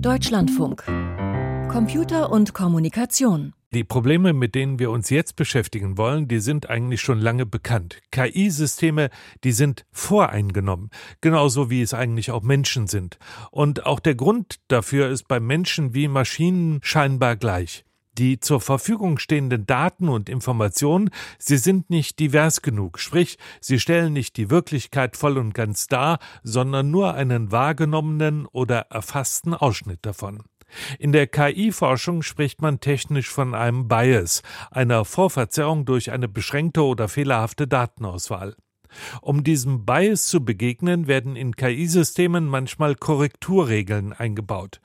Deutschlandfunk. Computer und Kommunikation. Die Probleme, mit denen wir uns jetzt beschäftigen wollen, die sind eigentlich schon lange bekannt. KI-Systeme, die sind voreingenommen, genauso wie es eigentlich auch Menschen sind. Und auch der Grund dafür ist bei Menschen wie Maschinen scheinbar gleich. Die zur Verfügung stehenden Daten und Informationen, sie sind nicht divers genug, sprich, sie stellen nicht die Wirklichkeit voll und ganz dar, sondern nur einen wahrgenommenen oder erfassten Ausschnitt davon. In der KI-Forschung spricht man technisch von einem Bias, einer Vorverzerrung durch eine beschränkte oder fehlerhafte Datenauswahl. Um diesem Bias zu begegnen, werden in KI-Systemen manchmal Korrekturregeln eingebaut.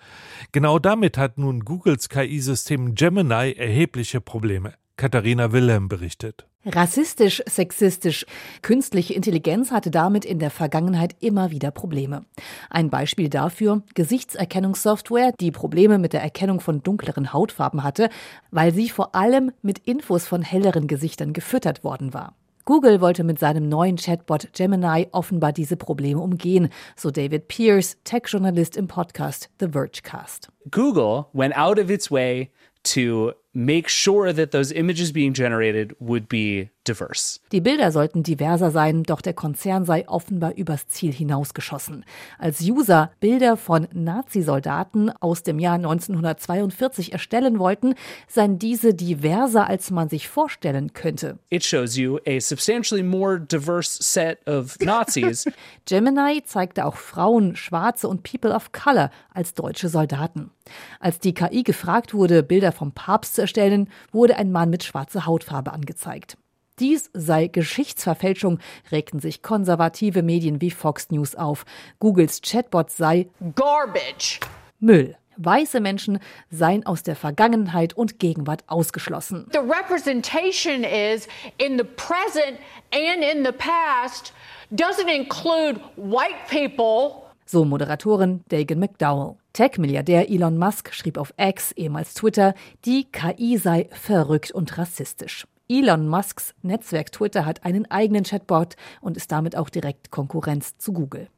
Genau damit hat nun Googles KI-System Gemini erhebliche Probleme. Katharina Wilhelm berichtet. Rassistisch, sexistisch. Künstliche Intelligenz hatte damit in der Vergangenheit immer wieder Probleme. Ein Beispiel dafür Gesichtserkennungssoftware, die Probleme mit der Erkennung von dunkleren Hautfarben hatte, weil sie vor allem mit Infos von helleren Gesichtern gefüttert worden war. Google wollte mit seinem neuen Chatbot Gemini offenbar diese Probleme umgehen, so David Pierce, Tech-Journalist im Podcast The Vergecast. Google went out of its way to make sure that those images being generated would be diverse. Die Bilder sollten diverser sein, doch der Konzern sei offenbar übers Ziel hinausgeschossen. Als User Bilder von Nazisoldaten aus dem Jahr 1942 erstellen wollten, seien diese diverser, als man sich vorstellen könnte. It shows you a substantially more diverse set of Nazis. Gemini zeigte auch Frauen, Schwarze und People of Color als deutsche Soldaten. Als die KI gefragt wurde, Bilder vom Papst zu erstellen, wurde ein Mann mit schwarzer Hautfarbe angezeigt. Dies sei Geschichtsverfälschung, regten sich konservative Medien wie Fox News auf. Googles Chatbot sei Garbage. Müll. Weiße Menschen seien aus der Vergangenheit und Gegenwart ausgeschlossen. The representation is in the present and in the past doesn't include white people. So Moderatorin Dagan McDowell. Tech-Milliardär Elon Musk schrieb auf X, ehemals Twitter, die KI sei verrückt und rassistisch. Elon Musks Netzwerk Twitter hat einen eigenen Chatbot und ist damit auch direkt Konkurrenz zu Google.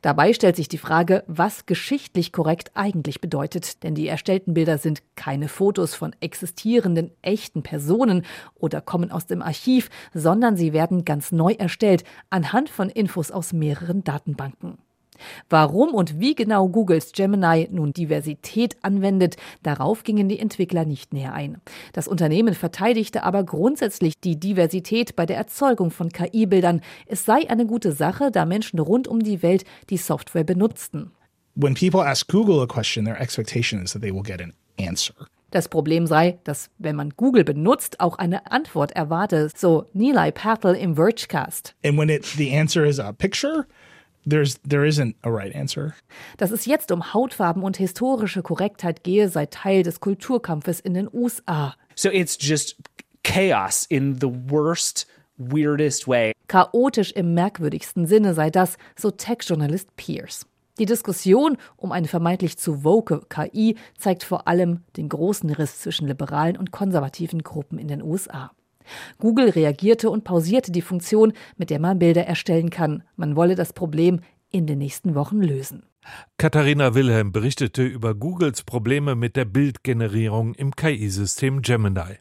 Dabei stellt sich die Frage, was geschichtlich korrekt eigentlich bedeutet, denn die erstellten Bilder sind keine Fotos von existierenden echten Personen oder kommen aus dem Archiv, sondern sie werden ganz neu erstellt anhand von Infos aus mehreren Datenbanken. Warum und wie genau Googles Gemini nun Diversität anwendet, darauf gingen die Entwickler nicht näher ein. Das Unternehmen verteidigte aber grundsätzlich die Diversität bei der Erzeugung von KI-Bildern. Es sei eine gute Sache, da Menschen rund um die Welt die Software benutzten. When people ask Google a question, their expectation is that they will get an answer. Das Problem sei, dass wenn man Google benutzt, auch eine Antwort erwarte, so Nilay Patel im Vergecast. And when it the answer is a picture, There's, there isn't a right answer. Dass es jetzt um Hautfarben und historische Korrektheit gehe, sei Teil des Kulturkampfes in den USA. So it's just chaos in the worst weirdest way. Chaotisch im merkwürdigsten Sinne sei das, so Tech-Journalist Pierce. Die Diskussion um eine vermeintlich zu woke KI zeigt vor allem den großen Riss zwischen liberalen und konservativen Gruppen in den USA. Google reagierte und pausierte die Funktion, mit der man Bilder erstellen kann. Man wolle das Problem in den nächsten Wochen lösen. Katharina Wilhelm berichtete über Googles Probleme mit der Bildgenerierung im KI-System Gemini.